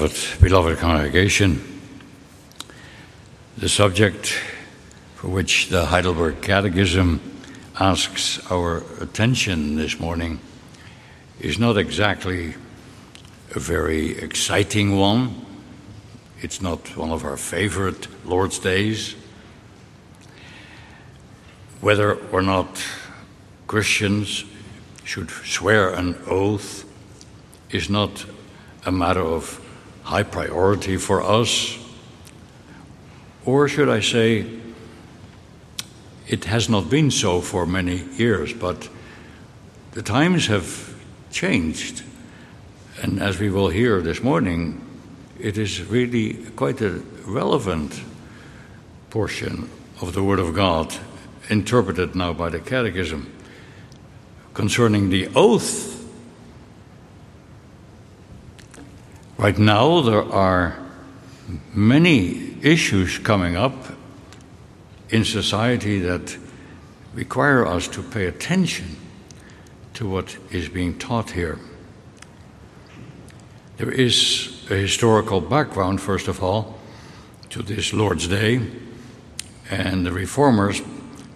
beloved, beloved congregation. The subject for which the Heidelberg Catechism asks our attention this morning is not exactly a very exciting one. It's not one of our favorite Lord's Days. Whether or not Christians should swear an oath is not a matter of high priority for us. Or should I say, it has not been so for many years, but the times have changed. And as we will hear this morning, it is really quite a relevant portion of the Word of God, interpreted now by the Catechism, concerning the oath Right now, there are many issues coming up in society that require us to pay attention to what is being taught here. There is a historical background, first of all, to this Lord's Day, and the reformers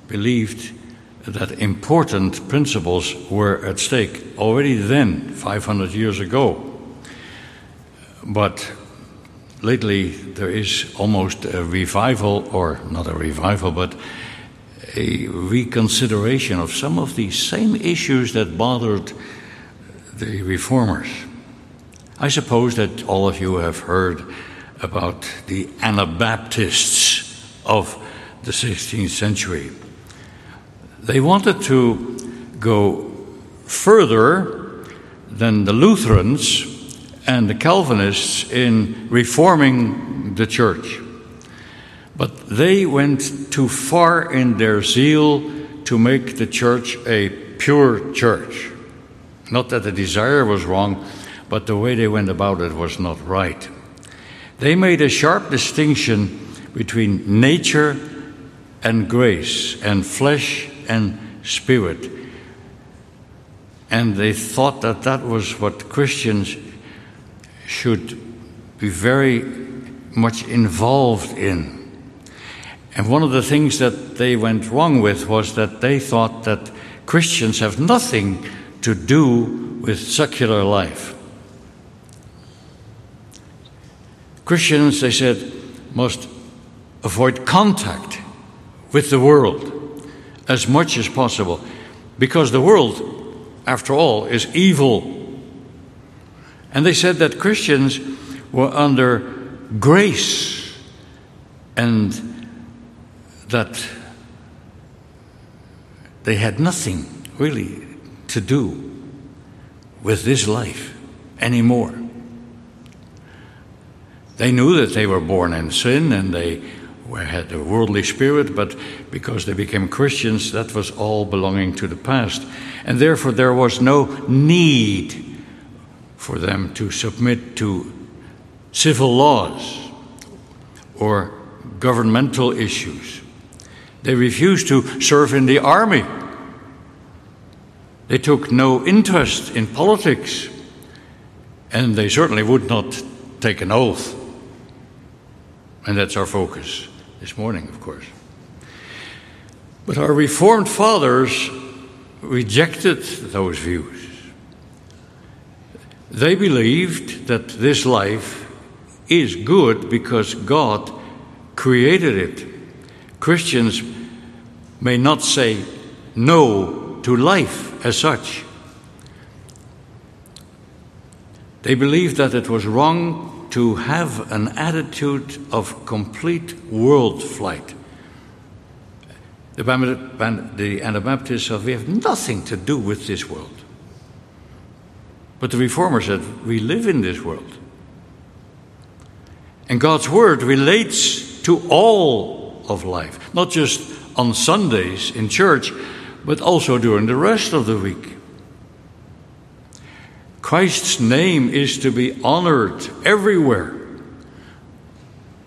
believed that important principles were at stake already then, 500 years ago. But lately there is almost a revival, or not a revival, but a reconsideration of some of the same issues that bothered the reformers. I suppose that all of you have heard about the Anabaptists of the 16th century. They wanted to go further than the Lutherans and the Calvinists in reforming the church. But they went too far in their zeal to make the church a pure church. Not that the desire was wrong, but the way they went about it was not right. They made a sharp distinction between nature and grace, and flesh and spirit. And they thought that that was what Christians should be very much involved in. And one of the things that they went wrong with was that they thought that Christians have nothing to do with secular life. Christians, they said, must avoid contact with the world as much as possible because the world, after all, is evil and they said that Christians were under grace and that they had nothing really to do with this life anymore. They knew that they were born in sin and they had a worldly spirit, but because they became Christians, that was all belonging to the past. And therefore, there was no need for them to submit to civil laws or governmental issues. They refused to serve in the army. They took no interest in politics. And they certainly would not take an oath. And that's our focus this morning, of course. But our Reformed fathers rejected those views. They believed that this life is good because God created it. Christians may not say no to life as such. They believed that it was wrong to have an attitude of complete world flight. The, Anabaptists said, We have nothing to do with this world. But the Reformer said, We live in this world. And God's Word relates to all of life, not just on Sundays in church, but also during the rest of the week. Christ's name is to be honored everywhere,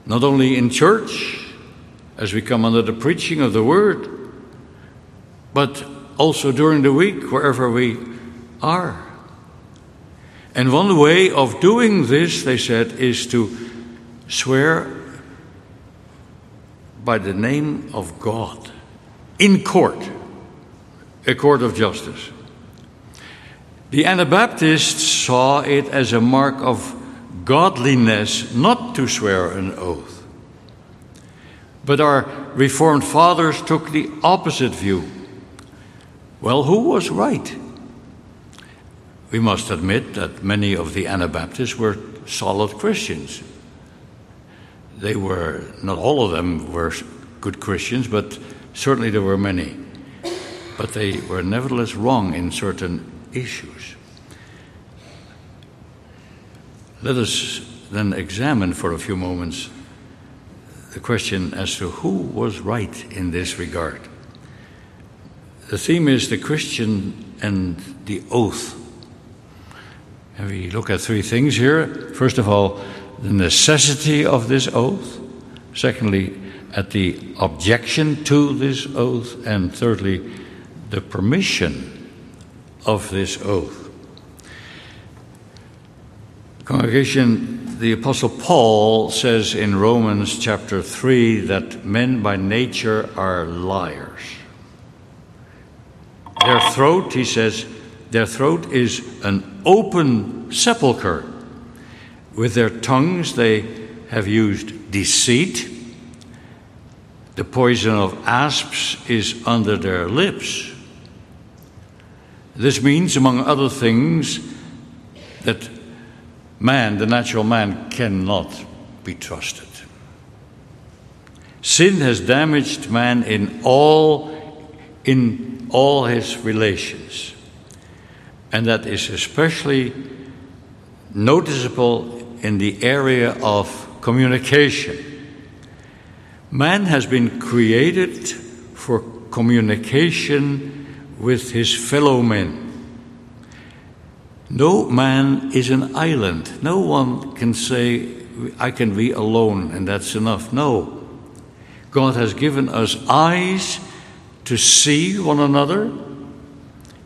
not only in church, as we come under the preaching of the Word, but also during the week, wherever we are. And one way of doing this, they said, is to swear by the name of God in court, a court of justice. The Anabaptists saw it as a mark of godliness not to swear an oath. But our Reformed fathers took the opposite view. Well, who was right? We must admit that many of the Anabaptists were solid Christians. They were, not all of them were good Christians, but certainly there were many. But they were nevertheless wrong in certain issues. Let us then examine for a few moments the question as to who was right in this regard. The theme is the Christian and the oath. And we look at three things here. First of all, the necessity of this oath. Secondly, at the objection to this oath. And thirdly, the permission of this oath. Congregation, the Apostle Paul says in Romans chapter 3 that men by nature are liars. Their throat, he says, their throat is an open sepulchre. With their tongues, they have used deceit. The poison of asps is under their lips. This means, among other things, that man, the natural man, cannot be trusted. Sin has damaged man in all in all his relations. And that is especially noticeable in the area of communication. Man has been created for communication with his fellow men. No man is an island. No one can say, I can be alone and that's enough. No. God has given us eyes to see one another,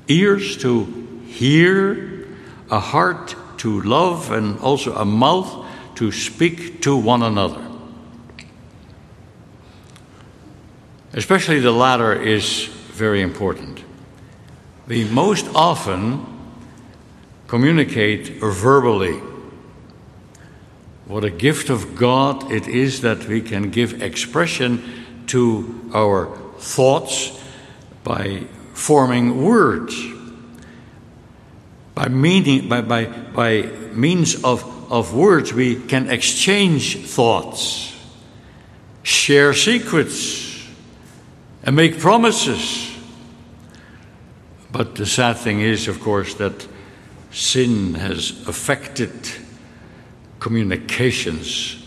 ears to hear, a heart to love, and also a mouth to speak to one another. Especially the latter is very important. We most often communicate verbally. What a gift of God it is that we can give expression to our thoughts by forming words by, meaning, by, by, by means of, of words, we can exchange thoughts, share secrets, and make promises. But the sad thing is, of course, that sin has affected communications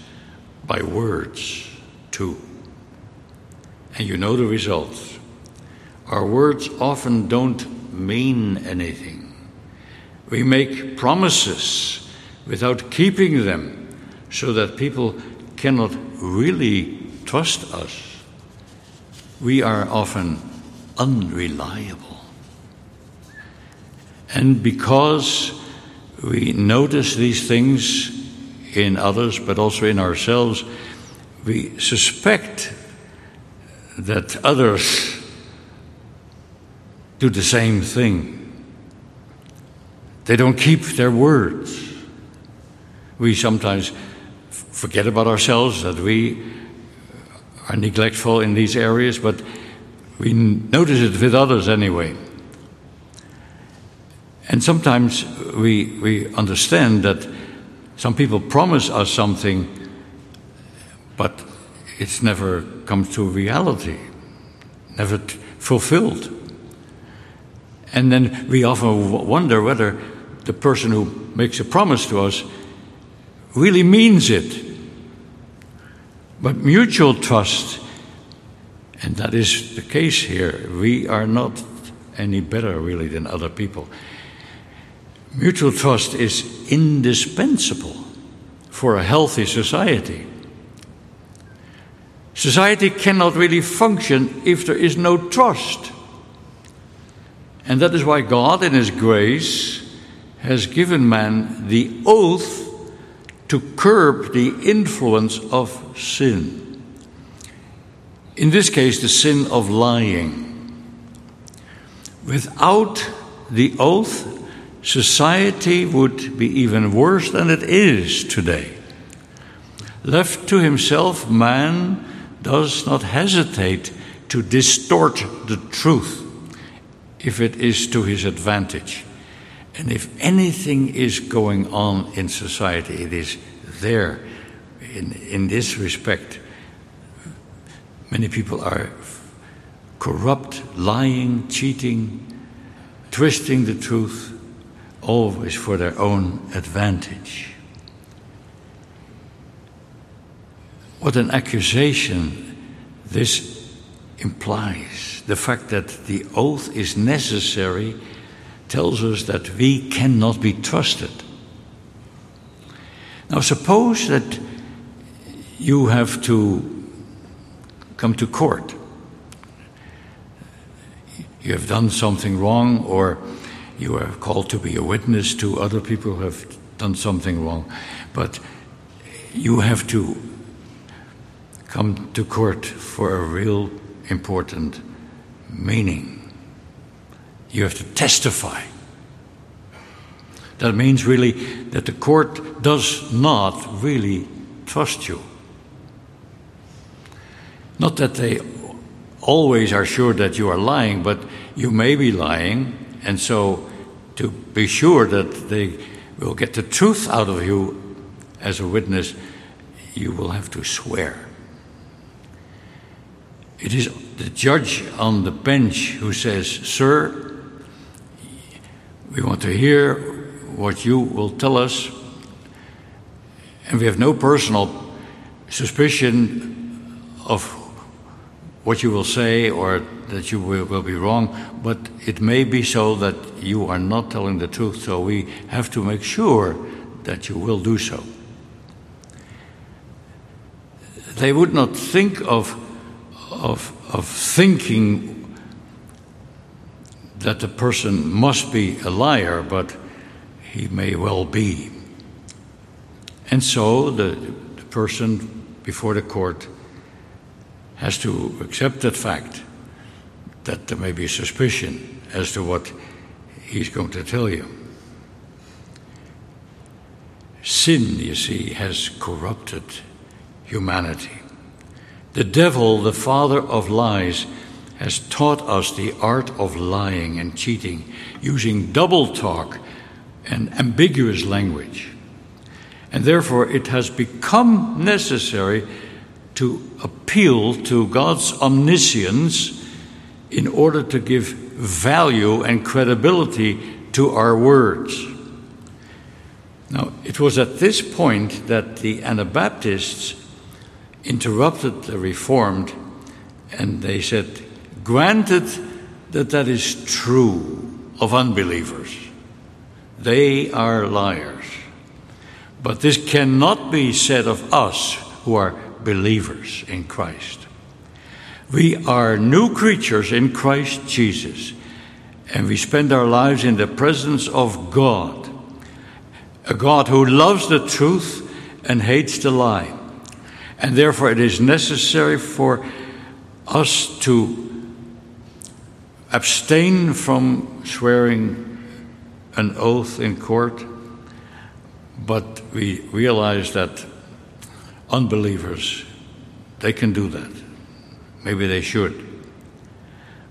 by words too. And you know the results. Our words often don't mean anything. We make promises without keeping them so that people cannot really trust us. We are often unreliable. And because we notice these things in others, but also in ourselves, we suspect that others do the same thing. They don't keep their words. We sometimes forget about ourselves that we are neglectful in these areas, but we notice it with others anyway. And sometimes we, we understand that some people promise us something, but it's never come to reality, never t- fulfilled. And then we often wonder whether the person who makes a promise to us really means it. But mutual trust, and that is the case here, we are not any better really than other people. Mutual trust is indispensable for a healthy society. Society cannot really function if there is no trust. And that is why God, in His grace, has given man the oath to curb the influence of sin. In this case, the sin of lying. Without the oath, society would be even worse than it is today. Left to himself, man does not hesitate to distort the truth if it is to his advantage. And if anything is going on in society, it is there. In, in this respect, many people are corrupt, lying, cheating, twisting the truth, always for their own advantage. What an accusation this implies. The fact that the oath is necessary tells us that we cannot be trusted. Now, suppose that you have to come to court. You have done something wrong, or you are called to be a witness to other people who have done something wrong, but you have to come to court for a real important meaning. You have to testify. That means really that the court does not really trust you. Not that they always are sure that you are lying, but you may be lying, and so to be sure that they will get the truth out of you as a witness, you will have to swear. It is the judge on the bench who says, Sir, we want to hear what you will tell us, and we have no personal suspicion of what you will say or that you will, will, be wrong, but it may be so that you are not telling the truth, so we have to make sure that you will do so. They would not think of of, of thinking that the person must be a liar, but he may well be. And so the, the person before the court has to accept that fact that there may be suspicion as to what he's going to tell you. Sin, you see, has corrupted humanity. The devil, the father of lies, has taught us the art of lying and cheating, using double talk and ambiguous language. And therefore, it has become necessary to appeal to God's omniscience in order to give value and credibility to our words. Now, it was at this point that the Anabaptists interrupted the Reformed and they said, Granted that that is true of unbelievers, they are liars. But this cannot be said of us who are believers in Christ. We are new creatures in Christ Jesus, and we spend our lives in the presence of God, a God who loves the truth and hates the lie. And therefore, it is necessary for us to abstain from swearing an oath in court, but we realize that unbelievers, they can do that. Maybe they should.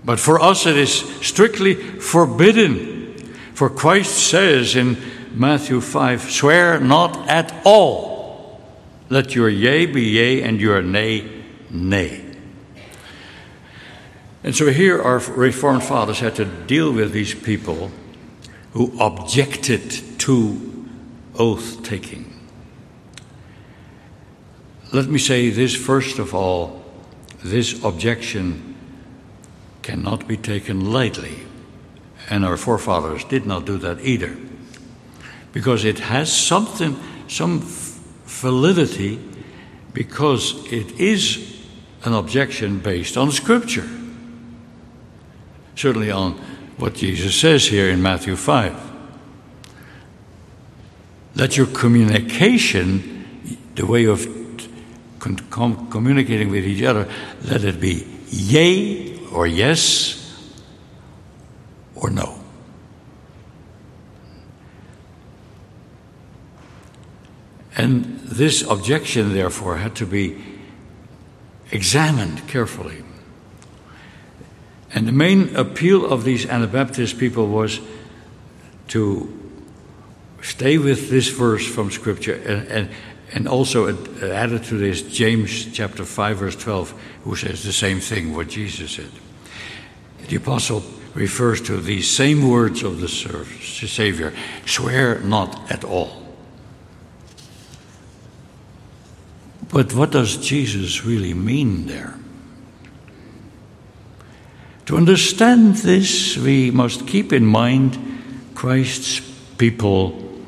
But for us, it is strictly forbidden. For Christ says in Matthew 5 swear not at all let your yea be yea and your nay, nay. And so here our Reformed fathers had to deal with these people who objected to oath taking. Let me say this first of all this objection cannot be taken lightly, and our forefathers did not do that either, because it has something, some validity because it is an objection based on Scripture. Certainly on what Jesus says here in Matthew 5. that your communication, the way of com- communicating with each other, let it be yea or yes or no. And this objection, therefore, had to be examined carefully. And the main appeal of these Anabaptist people was to stay with this verse from Scripture and, and, and also added to this James chapter 5, verse 12, who says the same thing, what Jesus said. The apostle refers to these same words of the Savior swear not at all. But what does Jesus really mean there? To understand this, we must keep in mind Christ's people,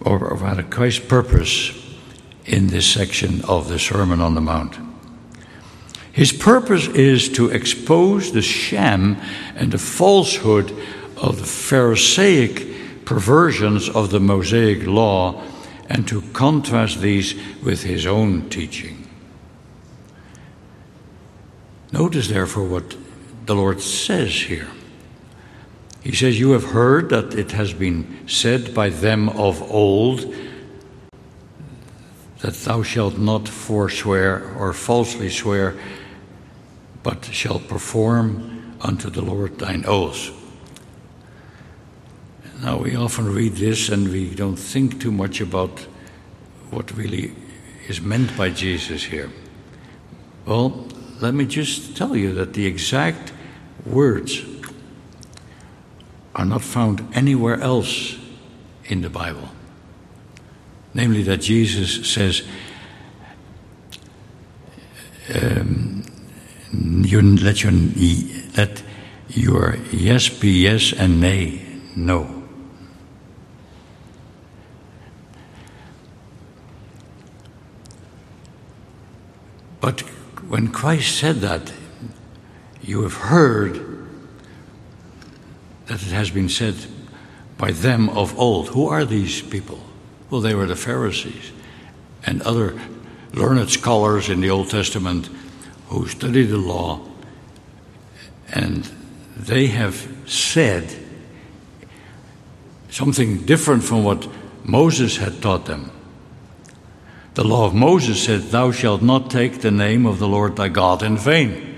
or rather, Christ's purpose in this section of the Sermon on the Mount. His purpose is to expose the sham and the falsehood of the Pharisaic perversions of the Mosaic law and to contrast these with his own teaching. Notice, therefore, what the Lord says here. He says, You have heard that it has been said by them of old that thou shalt not forswear or falsely swear, but shalt perform unto the Lord thine oaths. Now, we often read this and we don't think too much about what really is meant by Jesus here. Well, let me just tell you that the exact words are not found anywhere else in the Bible. Namely, that Jesus says, um, you, let, your, let your yes be yes and nay no. But when Christ said that, you have heard that it has been said by them of old. Who are these people? Well, they were the Pharisees and other learned scholars in the Old Testament who studied the law, and they have said something different from what Moses had taught them. The law of Moses said, Thou shalt not take the name of the Lord thy God in vain.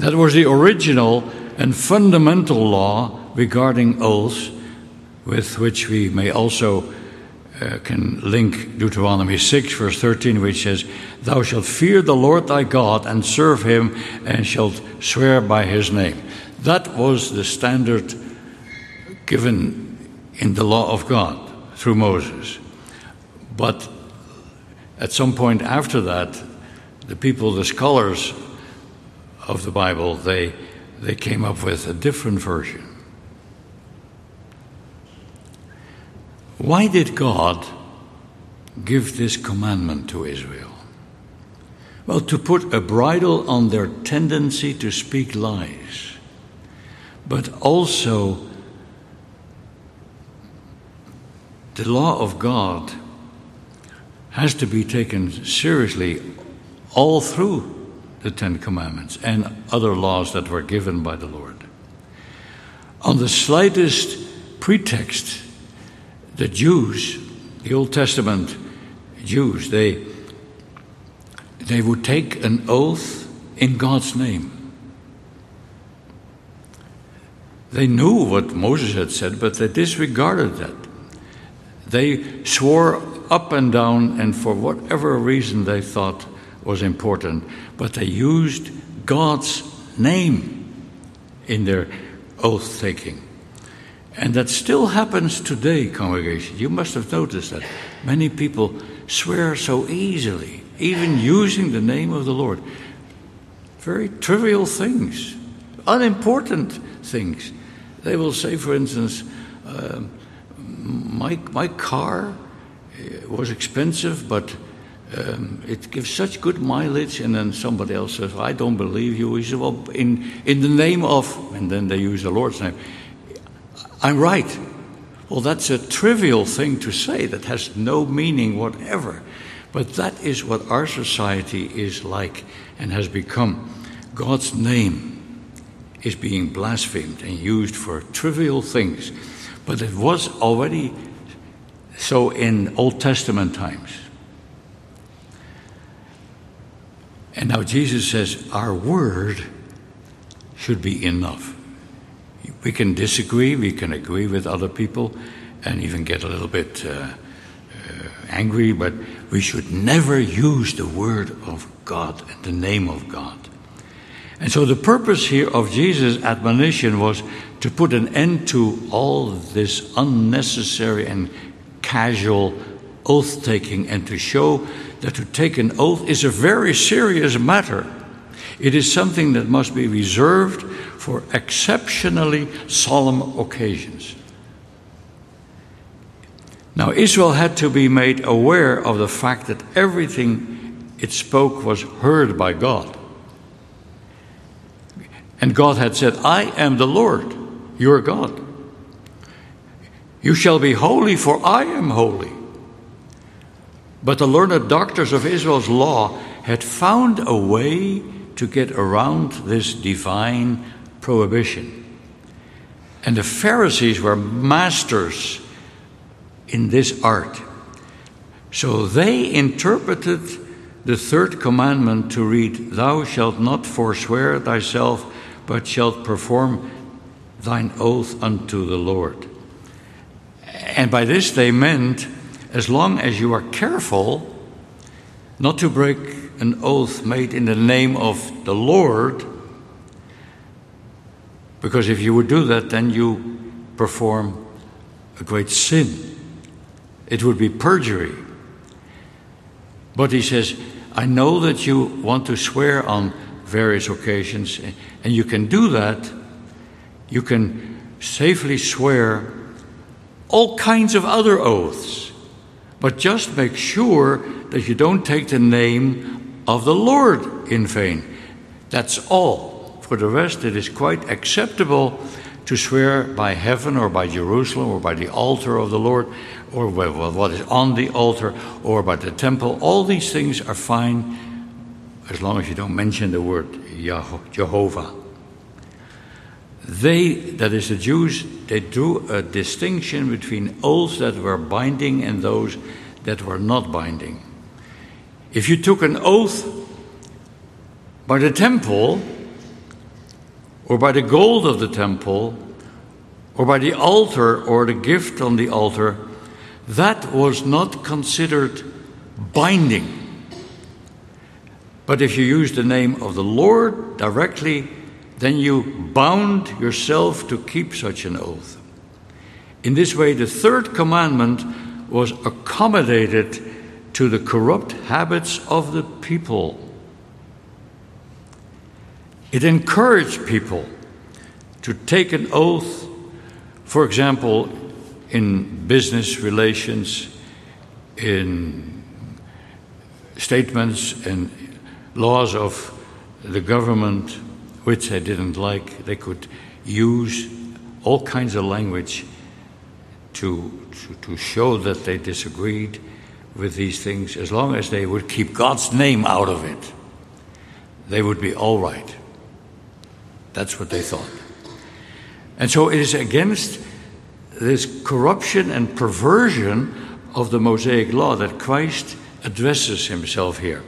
That was the original and fundamental law regarding oaths, with which we may also uh, can link Deuteronomy 6, verse 13, which says, Thou shalt fear the Lord thy God and serve him, and shalt swear by his name. That was the standard given in the law of God through Moses. But at some point after that, the people, the scholars of the Bible, they, they came up with a different version. Why did God give this commandment to Israel? Well, to put a bridle on their tendency to speak lies, but also the law of God has to be taken seriously all through the Ten Commandments and other laws that were given by the Lord. On the slightest pretext, the Jews, the Old Testament Jews, they, they would take an oath in God's name. They knew what Moses had said, but they disregarded that. They swore up and down, and for whatever reason they thought was important, but they used God's name in their oath taking. And that still happens today, congregation. You must have noticed that. Many people swear so easily, even using the name of the Lord. Very trivial things, unimportant things. They will say, for instance, uh, my, my car was expensive, but um, it gives such good mileage. And then somebody else says, I don't believe you. He says, Well, in, in the name of, and then they use the Lord's name. I'm right. Well, that's a trivial thing to say that has no meaning whatever. But that is what our society is like and has become. God's name is being blasphemed and used for trivial things. But it was already so in Old Testament times. And now Jesus says, Our word should be enough. We can disagree, we can agree with other people, and even get a little bit uh, uh, angry, but we should never use the word of God and the name of God. And so the purpose here of Jesus' admonition was to put an end to all this unnecessary and casual oath taking and to show that to take an oath is a very serious matter. It is something that must be reserved for exceptionally solemn occasions. Now, Israel had to be made aware of the fact that everything it spoke was heard by God. And God had said, I am the Lord, your God. You shall be holy, for I am holy. But the learned doctors of Israel's law had found a way to get around this divine prohibition. And the Pharisees were masters in this art. So they interpreted the third commandment to read, Thou shalt not forswear thyself, but shalt perform thine oath unto the Lord. And by this they meant, as long as you are careful not to break an oath made in the name of the Lord, because if you would do that, then you perform a great sin. It would be perjury. But he says, I know that you want to swear on various occasions, and you can do that. You can safely swear all kinds of other oaths, but just make sure that you don't take the name of the Lord in vain. That's all. For the rest, it is quite acceptable to swear by heaven or by Jerusalem or by the altar of the Lord or what is on the altar or by the temple. All these things are fine as long as you don't mention the word Jehovah. They, that is the Jews, they drew a distinction between oaths that were binding and those that were not binding. If you took an oath by the temple, or by the gold of the temple, or by the altar or the gift on the altar, that was not considered binding. But if you use the name of the Lord directly, then you bound yourself to keep such an oath. In this way, the third commandment was accommodated to the corrupt habits of the people. It encouraged people to take an oath, for example, in business relations, in statements and laws of the government which they didn't like. They could use all kinds of language to, to, to show that they disagreed with these things. As long as they would keep God's name out of it, they would be all right. That's what they thought. And so it is against this corruption and perversion of the Mosaic law that Christ addresses himself here.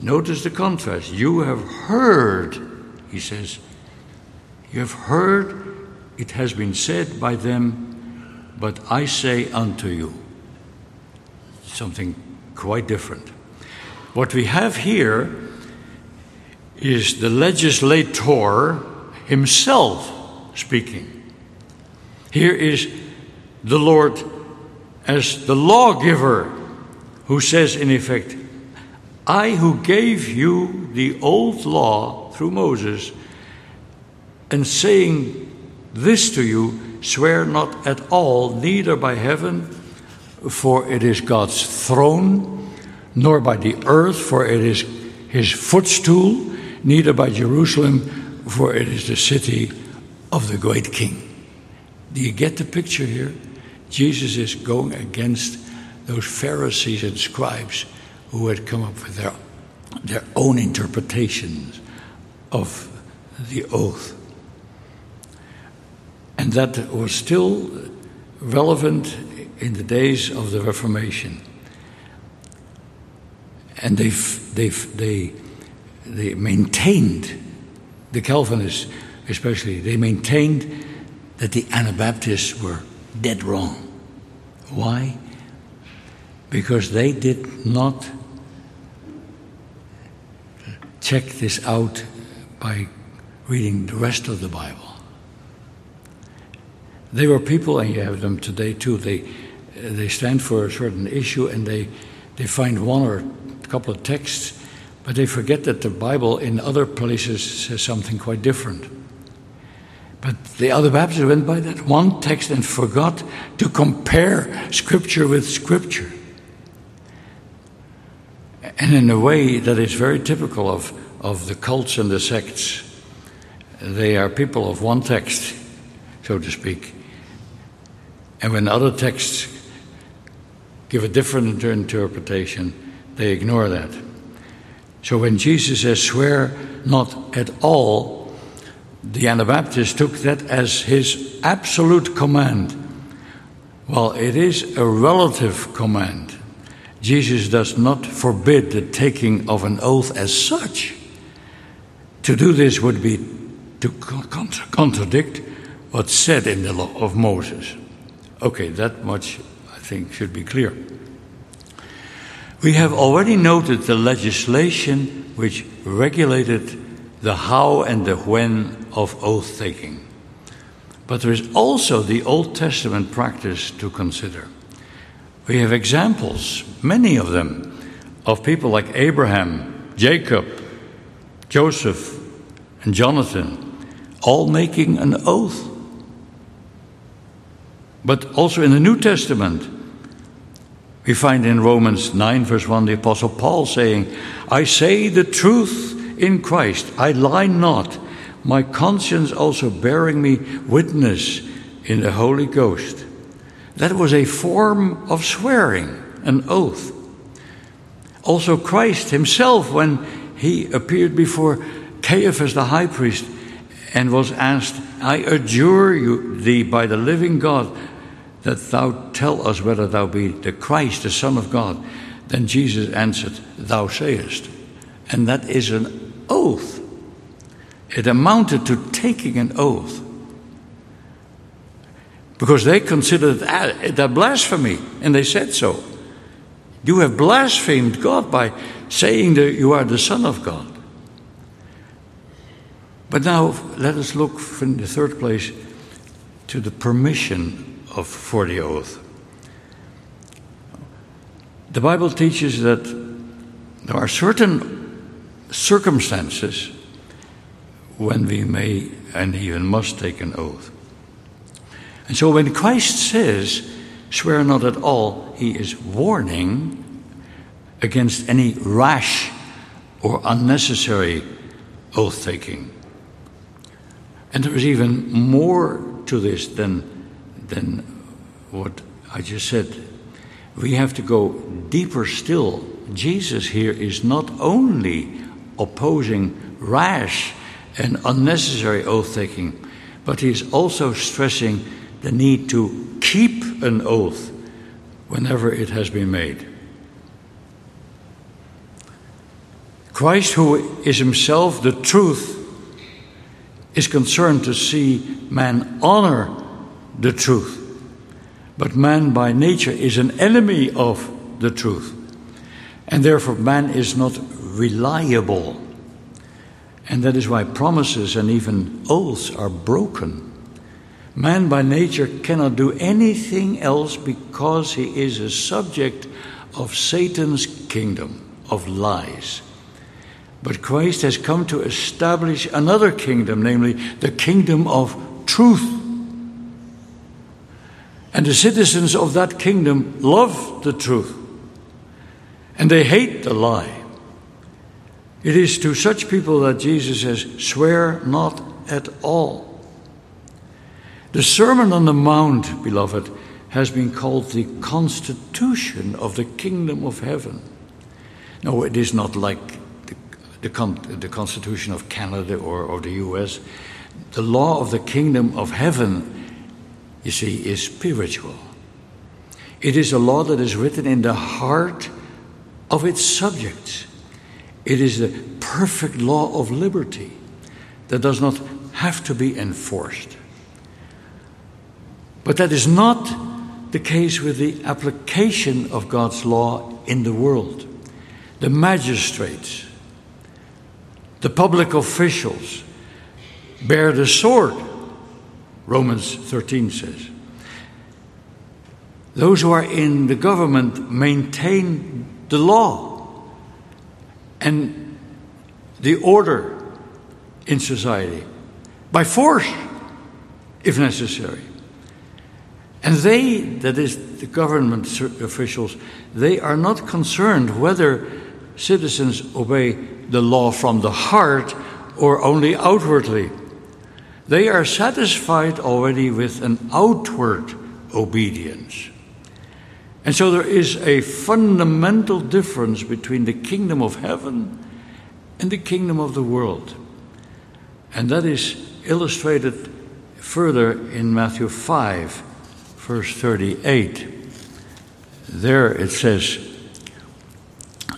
Notice the contrast. You have heard, he says, you have heard it has been said by them, but I say unto you. Something quite different. What we have here is the legislator himself speaking. Here is the Lord as the lawgiver who says, in effect, I who gave you the old law through Moses, and saying this to you, swear not at all, neither by heaven, for it is God's throne, nor by the earth, for it is his footstool, neither by Jerusalem, for it is the city of the great king. Do you get the picture here? Jesus is going against those Pharisees and scribes who had come up with their, their own interpretations of the oath. And that was still relevant in the days of the Reformation. And they they they they maintained the Calvinists, especially they maintained that the Anabaptists were dead wrong. Why? Because they did not check this out by reading the rest of the Bible. They were people, and you have them today too. They they stand for a certain issue, and they they find one or a couple of texts, but they forget that the Bible in other places says something quite different. But the Anabaptists went by that one text and forgot to compare Scripture with Scripture. And in a way that is very typical of, of the cults and the sects. They are people of one text, so to speak. And when other texts give a different interpretation, they ignore that. So when Jesus says, swear not at all, the Anabaptists took that as his absolute command. Well, it is a relative command. Jesus does not forbid the taking of an oath as such. To do this would be to contradict what's said in the law of Moses. Okay, that much I think should be clear. We have already noted the legislation which regulated the how and the when of oath taking. But there is also the Old Testament practice to consider. We have examples, many of them, of people like Abraham, Jacob, Joseph, and Jonathan, all making an oath. But also in the New Testament, we find in Romans 9, verse 1, the Apostle Paul saying, I say the truth in Christ, I lie not, my conscience also bearing me witness in the Holy Ghost. That was a form of swearing, an oath. Also, Christ himself, when he appeared before Caiaphas the high priest and was asked, I adjure you, thee by the living God, that thou tell us whether thou be the Christ, the Son of God. Then Jesus answered, Thou sayest. And that is an oath. It amounted to taking an oath because they considered that blasphemy, and they said so. You have blasphemed God by saying that you are the Son of God. But now let us look in the third place to the permission of for the oath. The Bible teaches that there are certain circumstances when we may and even must take an oath. And so when Christ says, swear not at all, he is warning against any rash or unnecessary oath taking. And there is even more to this than, than what I just said. We have to go deeper still. Jesus here is not only opposing rash and unnecessary oath taking, but he is also stressing the need to keep an oath whenever it has been made. Christ, who is himself the truth, is concerned to see man honor the truth. But man by nature is an enemy of the truth. And therefore, man is not reliable. And that is why promises and even oaths are broken. Man by nature cannot do anything else because he is a subject of Satan's kingdom of lies. But Christ has come to establish another kingdom, namely the kingdom of truth. And the citizens of that kingdom love the truth, and they hate the lie. It is to such people that Jesus says, Swear not at all. The Sermon on the Mount, beloved, has been called the constitution of the kingdom of heaven. No, it is not like the, the, the constitution of Canada or, or the US. The law of the kingdom of heaven, you see, is spiritual. It is a law that is written in the heart of its subjects. It is the perfect law of liberty that does not have to be enforced. But that is not the case with the application of God's law in the world. The magistrates, the public officials bear the sword, Romans 13 says. Those who are in the government maintain the law and the order in society by force, if necessary. And they, that is the government officials, they are not concerned whether citizens obey the law from the heart or only outwardly. They are satisfied already with an outward obedience. And so there is a fundamental difference between the kingdom of heaven and the kingdom of the world. And that is illustrated further in Matthew 5, verse 38. There it says,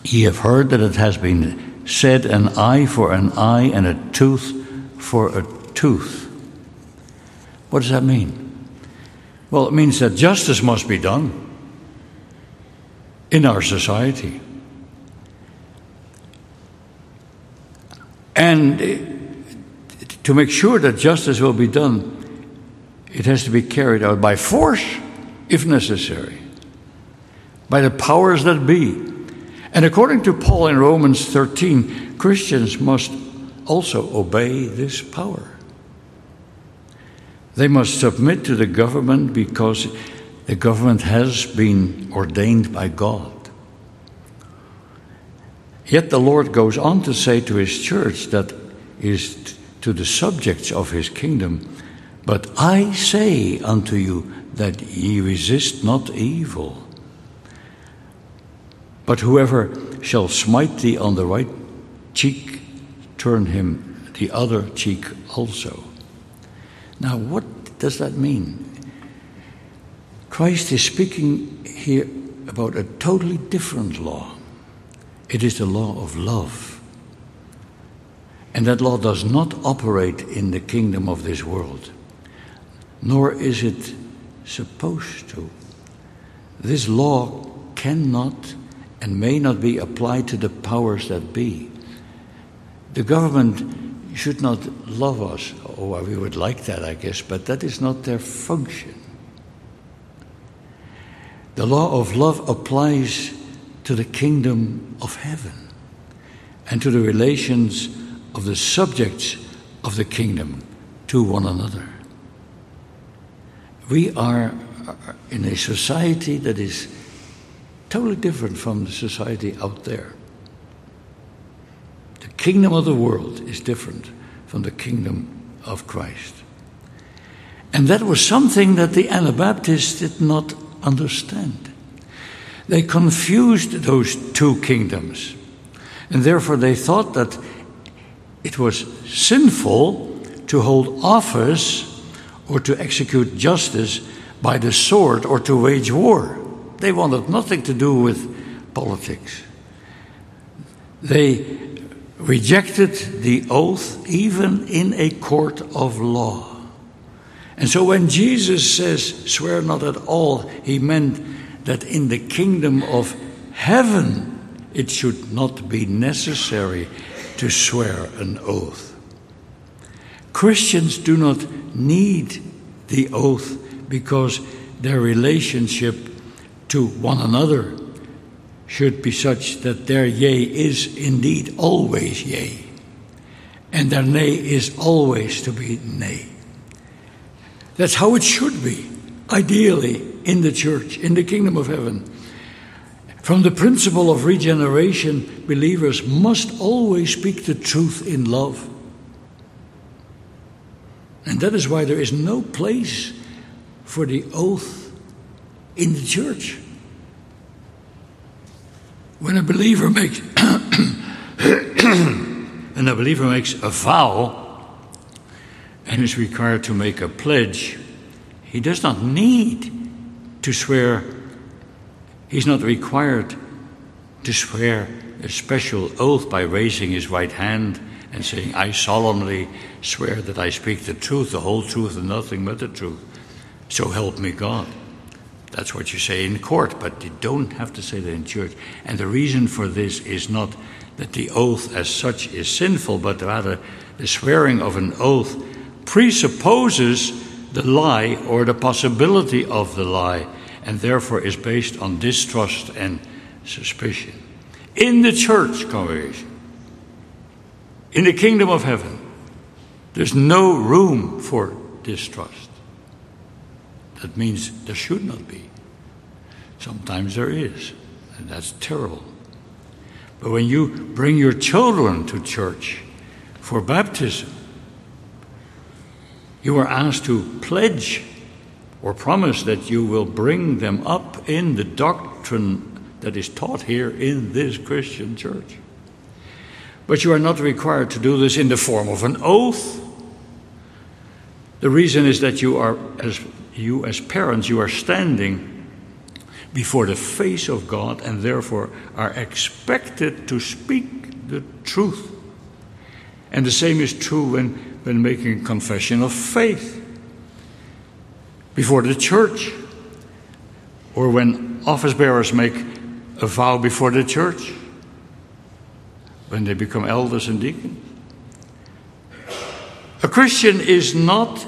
Ye have heard that it has been said, an eye for an eye and a tooth for a tooth. What does that mean? Well, it means that justice must be done in our society. And to make sure that justice will be done, it has to be carried out by force, if necessary, by the powers that be. And according to Paul in Romans 13, Christians must also obey this power. They must submit to the government because the government has been ordained by God. Yet the Lord goes on to say to his church that is to the subjects of his kingdom, But I say unto you that ye resist not evil. But whoever shall smite thee on the right cheek, turn him the other cheek also. Now, what does that mean? Christ is speaking here about a totally different law. It is the law of love. And that law does not operate in the kingdom of this world, nor is it supposed to. This law cannot and may not be applied to the powers that be. The government should not love us. Oh, we would like that, I guess, but that is not their function. The law of love applies to the kingdom of heaven and to the relations of the subjects of the kingdom to one another. We are uh, in a society that is totally different from the society out there. The kingdom of the world is different from the kingdom of Christ. And that was something that the Anabaptists did not understand. They confused those two kingdoms, and therefore they thought that it was sinful to hold office or to execute justice by the sword or to wage war. They wanted nothing to do with politics. They rejected the oath even in a court of law. And so when Jesus says, swear not at all, he meant that in the kingdom of heaven it should not be necessary to swear an oath. Christians do not need the oath because their relationship to one another should be such that their yea is indeed always yea, and their nay is always to be nay. That's how it should be, ideally, in the church, in the kingdom of heaven. From the principle of regeneration, believers must always speak the truth in love. And that is why there is no place for the oath in the church. When a believer makes when a believer makes a vow and is required to make a pledge, he does not need to swear. He's not required to swear a special oath by raising his right hand and saying, I solemnly swear that I speak the truth, the whole truth, and nothing but the truth. So help me God. That's what you say in court, but you don't have to say that in church. And the reason for this is not that the oath as such is sinful, but rather the swearing of an oath presupposes the lie or the possibility of the lie, and therefore is based on distrust and suspicion. In the church congregation, in the kingdom of heaven, there's no room for distrust. That means there should not be. Sometimes there is, and that's terrible. But when you bring your children to church for baptism, you are asked to pledge or promise that you will bring them up in the doctrine that is taught here in this Christian church. But you are not required to do this in the form of an oath. The reason is that you are, as you as parents, you are standing before the face of God and therefore are expected to speak the truth. And the same is true when, when making a confession of faith before the church or when office bearers make a vow before the church when they become elders and deacons. A Christian is not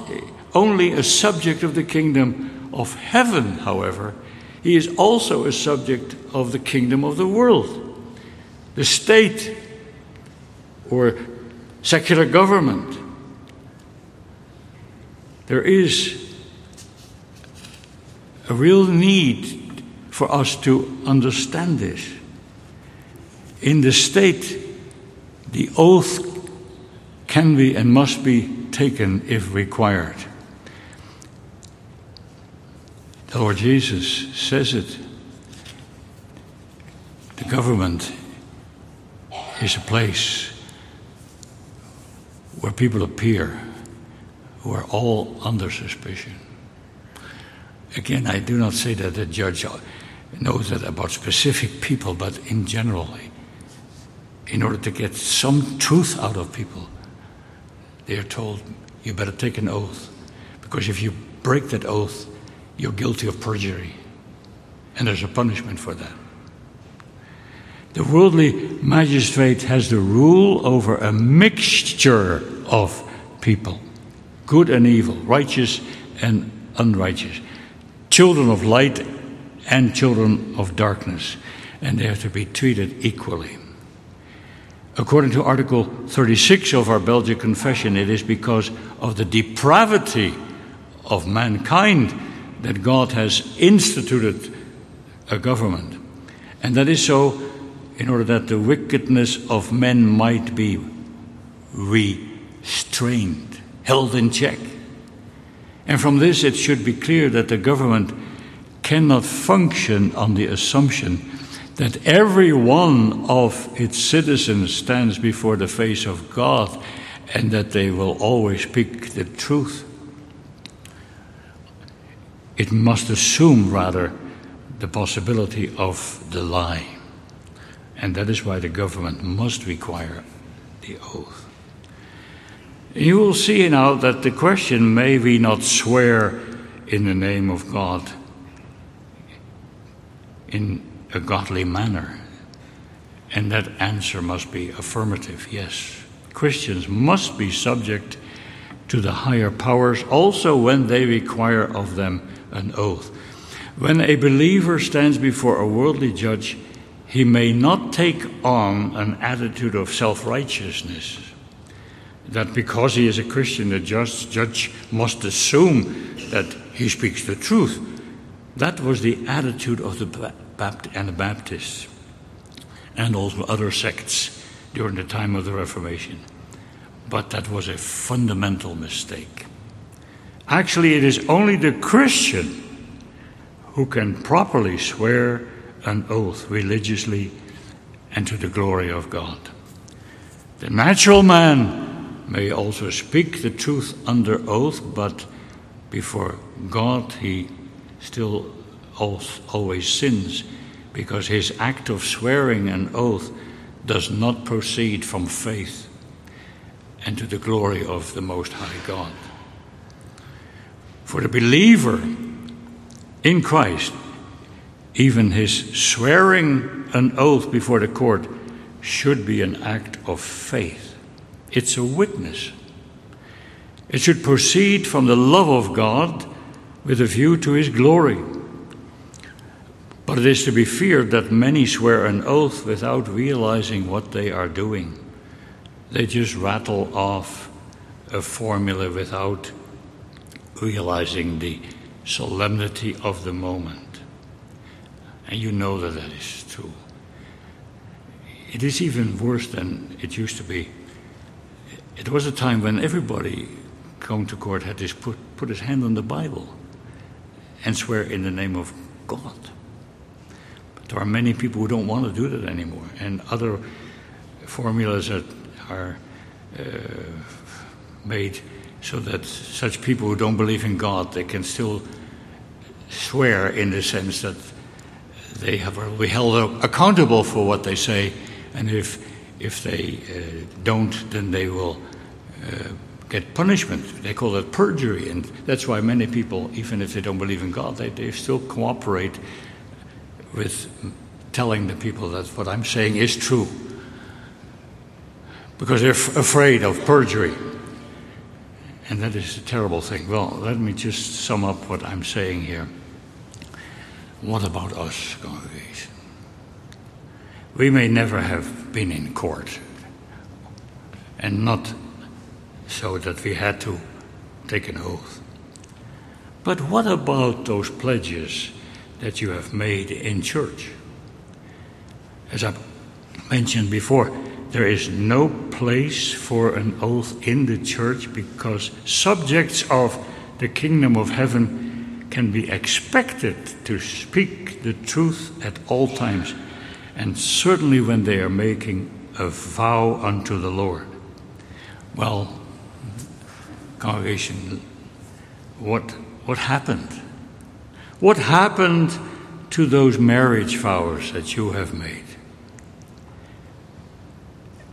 only a subject of the kingdom of heaven, however, he is also a subject of the kingdom of the world. The state or secular government. There is a real need for us to understand this. In the state, the oath can be and must be taken if required. The Lord Jesus says it. The government is a place where people appear who are all under suspicion. Again, I do not say that the judge knows that about specific people, but in general, in order to get some truth out of people, they are told, you better take an oath. Because if you break that oath, you're guilty of perjury. And there's a punishment for that. The worldly magistrate has the rule over a mixture of people good and evil, righteous and unrighteous, children of light and children of darkness, and they have to be treated equally. According to Article 36 of our Belgian Confession, it is because of the depravity of mankind that God has instituted a government. And that is so in order that the wickedness of men might be restrained, held in check. And from this, it should be clear that the government cannot function on the assumption that every one of its citizens stands before the face of God and that they will always speak the truth. It must assume, rather, the possibility of the lie. And that is why the government must require the oath. You will see now that the question may we not swear in the name of God in a godly manner? And that answer must be affirmative yes. Christians must be subject to the higher powers also when they require of them an oath. When a believer stands before a worldly judge, he may not take on an attitude of self righteousness. That because he is a Christian, the just judge must assume that he speaks the truth. That was the attitude of the Anabaptists and also other sects during the time of the Reformation. But that was a fundamental mistake. Actually, it is only the Christian who can properly swear an oath religiously and to the glory of God. The natural man may also speak the truth under oath, but before God he still always sins because his act of swearing an oath does not proceed from faith and to the glory of the Most High God. For the believer in Christ, even his swearing an oath before the court should be an act of faith. It's a witness. It should proceed from the love of God with a view to his glory. But it is to be feared that many swear an oath without realizing what they are doing. They just rattle off a formula without realizing the solemnity of the moment. And you know that that is true. It is even worse than it used to be. It was a time when everybody going to court had to put, put his hand on the Bible and swear in the name of God. There are many people who don't want to do that anymore, and other formulas that are uh, made so that such people who don't believe in God they can still swear in the sense that they have be held accountable for what they say, and if if they uh, don't, then they will uh, get punishment. They call it perjury, and that's why many people, even if they don't believe in God, they, they still cooperate with telling the people that what I'm saying is true because they're f- afraid of perjury. And that is a terrible thing. Well, let me just sum up what I'm saying here. What about us, congregation? We may never have been in court and not so that we had to take an oath. But what about those pledges that you have made in church? As I mentioned before, there is no place for an oath in the church because subjects of the kingdom of heaven can be expected to speak the truth at all times, and certainly when they are making a vow unto the Lord. Well, congregation, what, what happened? What happened to those marriage vows that you have made?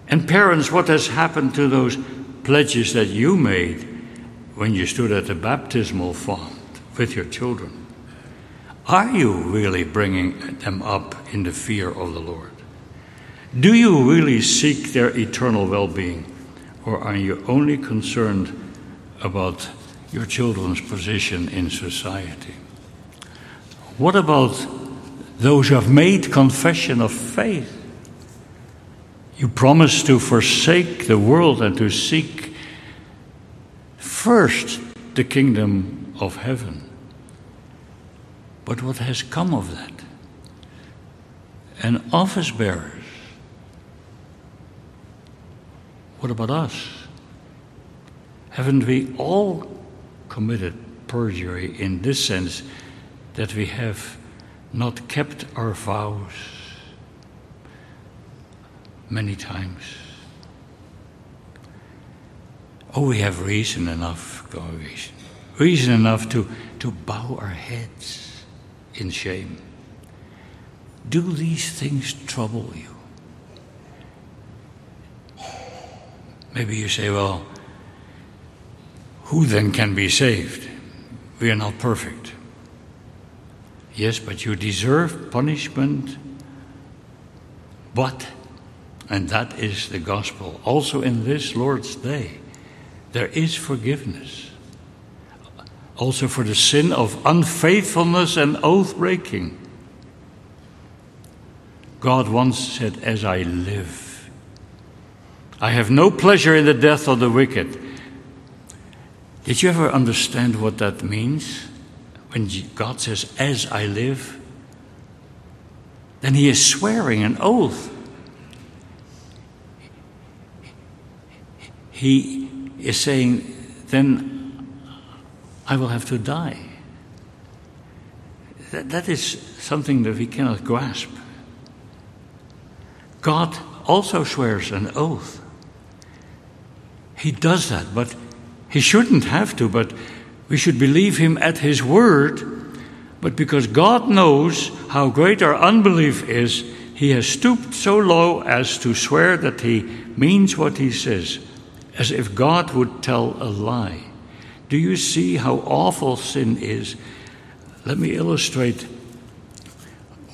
And parents, what has happened to those pledges that you made when you stood at the baptismal font with your children? Are you really bringing them up in the fear of the Lord? Do you really seek their eternal well being, or are you only concerned about your children's position in society? What about those who have made confession of faith? You promise to forsake the world and to seek first the kingdom of heaven. But what has come of that? And office bearers. What about us? Haven't we all committed perjury in this sense that we have not kept our vows many times? Oh, we have reason enough, congregation, reason enough to, to bow our heads in shame. Do these things trouble you? Maybe you say, well, who then can be saved? We are not perfect. Yes, but you deserve punishment. But, and that is the gospel, also in this Lord's day, there is forgiveness. Also for the sin of unfaithfulness and oath breaking. God once said, As I live, I have no pleasure in the death of the wicked did you ever understand what that means? When God says, As I live, then He is swearing an oath. He is saying, Then I will have to die. That, that is something that we cannot grasp. God also swears an oath. He does that, but he shouldn't have to, but we should believe him at his word. But because God knows how great our unbelief is, he has stooped so low as to swear that he means what he says, as if God would tell a lie. Do you see how awful sin is? Let me illustrate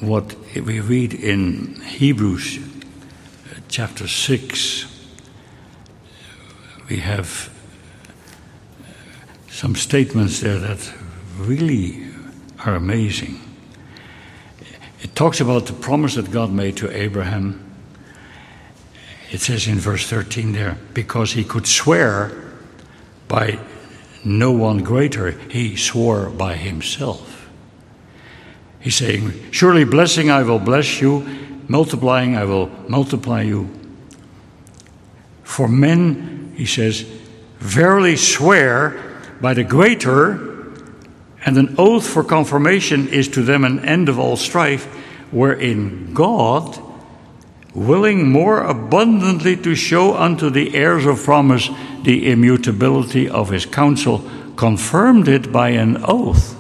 what we read in Hebrews uh, chapter 6. We have some statements there that really are amazing. It talks about the promise that God made to Abraham. It says in verse 13 there, because he could swear by no one greater, he swore by himself. He's saying, Surely blessing I will bless you, multiplying I will multiply you. For men, he says, verily swear by the greater, and an oath for confirmation is to them an end of all strife, wherein God, willing more abundantly to show unto the heirs of promise the immutability of his counsel, confirmed it by an oath.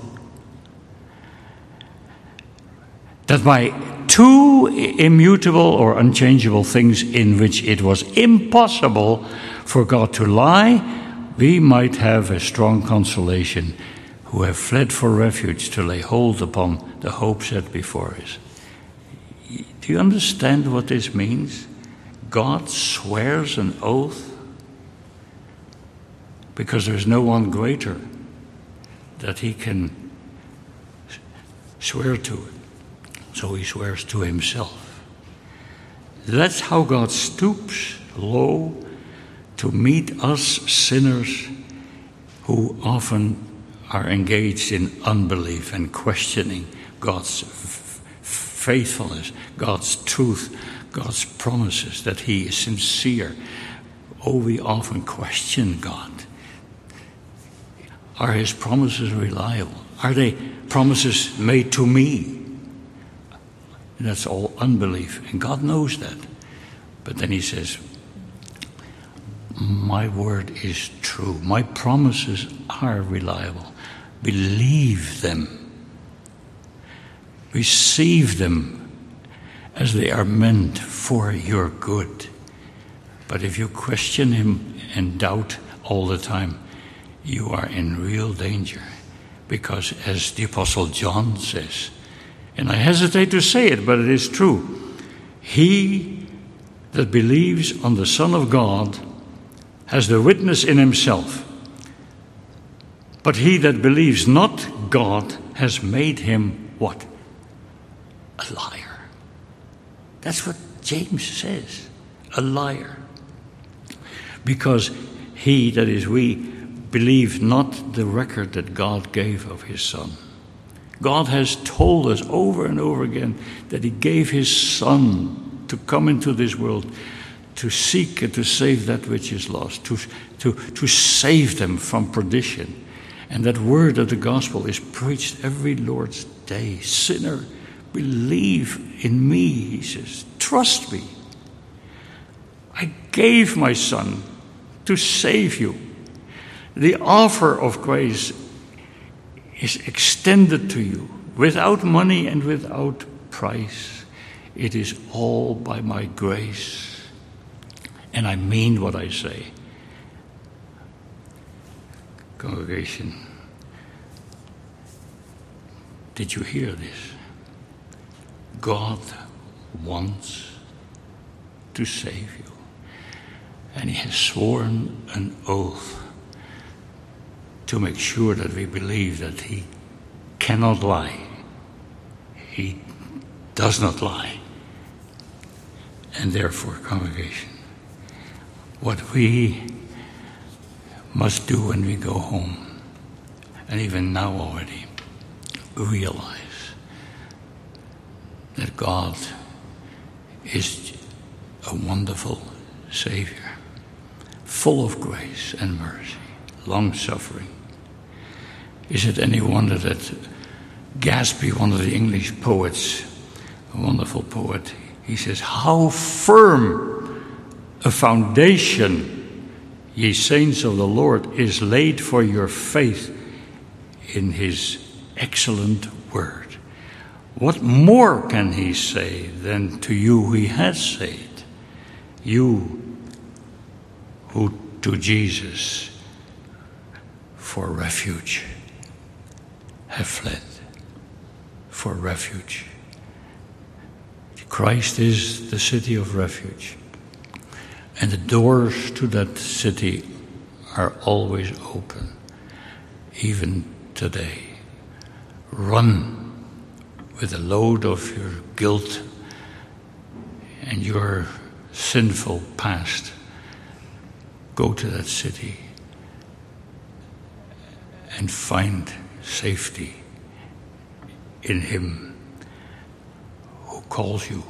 That by two immutable or unchangeable things in which it was impossible for God to lie, we might have a strong consolation who have fled for refuge to lay hold upon the hope set before us. Do you understand what this means? God swears an oath because there's no one greater that he can swear to. So he swears to himself. That's how God stoops low to meet us sinners who often are engaged in unbelief and questioning God's f- faithfulness, God's truth, God's promises, that He is sincere. Oh, we often question God. Are His promises reliable? Are they promises made to me? That's all unbelief, and God knows that. But then He says, my word is true. My promises are reliable. Believe them. Receive them as they are meant for your good. But if you question Him and doubt all the time, you are in real danger. Because, as the Apostle John says, and I hesitate to say it, but it is true, he that believes on the Son of God has the witness in himself. But he that believes not God has made him what? A liar. That's what James says a liar. Because he, that is we, believe not the record that God gave of his Son. God has told us over and over again that he gave his Son to come into this world to seek and to save that which is lost, to, to, to save them from perdition. And that word of the gospel is preached every Lord's day. Sinner, believe in me, he says. Trust me. I gave my son to save you. The offer of grace is extended to you without money and without price. It is all by my grace and I mean what I say. Congregation, did you hear this? God wants to save you, and He has sworn an oath to make sure that we believe that He cannot lie. He does not lie. And therefore, congregation, what we must do when we go home, and even now already, realize that God is a wonderful Savior, full of grace and mercy, long suffering. Is it any wonder that Gatsby, one of the English poets, a wonderful poet, he says, How firm a foundation, ye saints of the Lord, is laid for your faith in his excellent word. What more can he say than to you he has said? You who to Jesus for refuge have fled for refuge. Christ is the city of refuge, and the doors to that city are always open, even today. Run with the load of your guilt and your sinful past. Go to that city and find safety in Him who calls you